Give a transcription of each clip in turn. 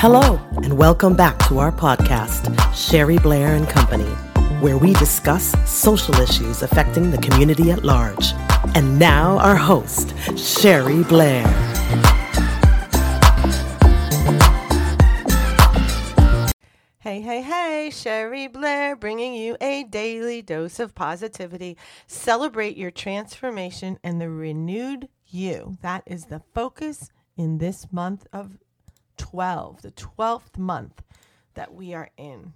Hello, and welcome back to our podcast, Sherry Blair and Company, where we discuss social issues affecting the community at large. And now, our host, Sherry Blair. Hey, hey, hey, Sherry Blair bringing you a daily dose of positivity. Celebrate your transformation and the renewed you. That is the focus in this month of 12, the 12th month that we are in.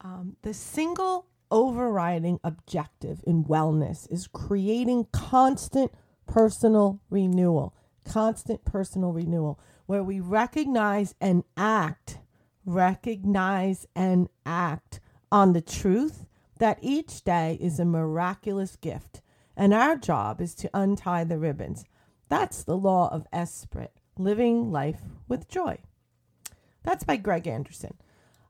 Um, the single overriding objective in wellness is creating constant personal renewal, constant personal renewal, where we recognize and act, recognize and act on the truth that each day is a miraculous gift. And our job is to untie the ribbons. That's the law of Esprit. Living Life with Joy. That's by Greg Anderson.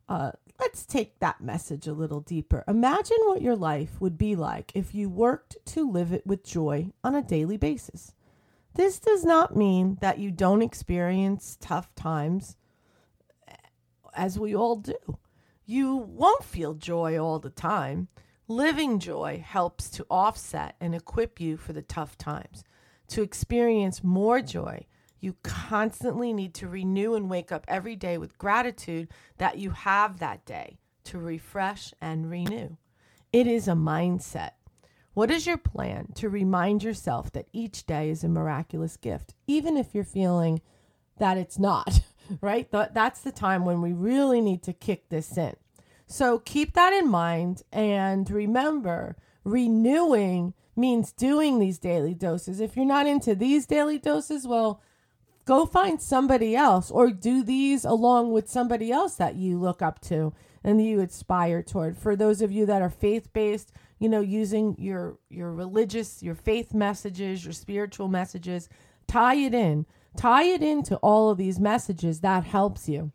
Uh, let's take that message a little deeper. Imagine what your life would be like if you worked to live it with joy on a daily basis. This does not mean that you don't experience tough times, as we all do. You won't feel joy all the time. Living joy helps to offset and equip you for the tough times, to experience more joy you constantly need to renew and wake up every day with gratitude that you have that day to refresh and renew. It is a mindset. What is your plan to remind yourself that each day is a miraculous gift, even if you're feeling that it's not, right? That's the time when we really need to kick this in. So keep that in mind and remember renewing means doing these daily doses. If you're not into these daily doses, well, go find somebody else or do these along with somebody else that you look up to and you aspire toward. For those of you that are faith-based you know using your your religious your faith messages your spiritual messages tie it in. Tie it into all of these messages that helps you.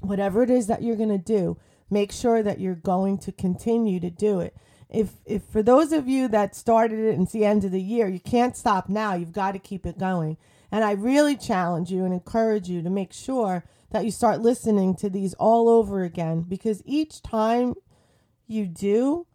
Whatever it is that you're going to do make sure that you're going to continue to do it if if for those of you that started it and it's the end of the year you can't stop now you've got to keep it going and I really challenge you and encourage you to make sure that you start listening to these all over again because each time you do,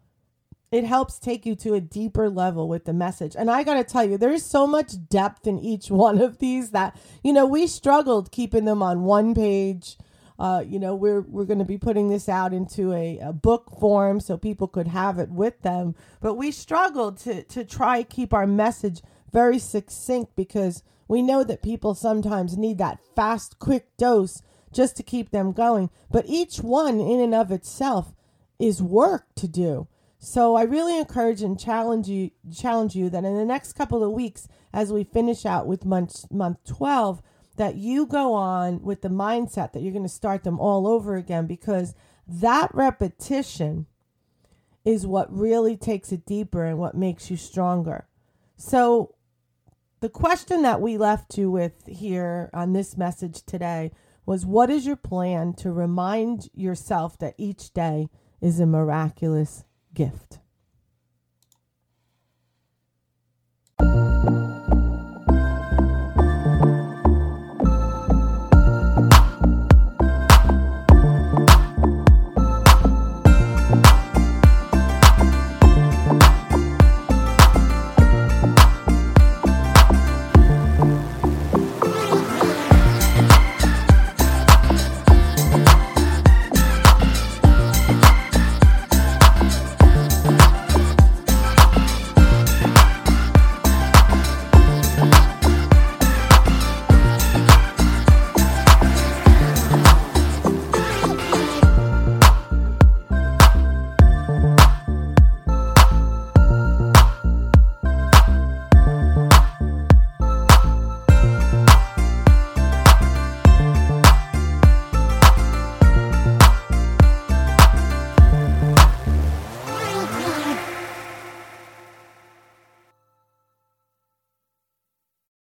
it helps take you to a deeper level with the message. And I got to tell you, there's so much depth in each one of these that, you know, we struggled keeping them on one page. Uh, you know, we're we're going to be putting this out into a, a book form so people could have it with them. But we struggled to to try keep our message very succinct because we know that people sometimes need that fast, quick dose just to keep them going. But each one, in and of itself, is work to do. So I really encourage and challenge you challenge you that in the next couple of weeks, as we finish out with month month twelve, that you go on with the mindset that you're going to start them all over again because that repetition is what really takes it deeper and what makes you stronger. So the question that we left you with here on this message today was what is your plan to remind yourself that each day is a miraculous gift?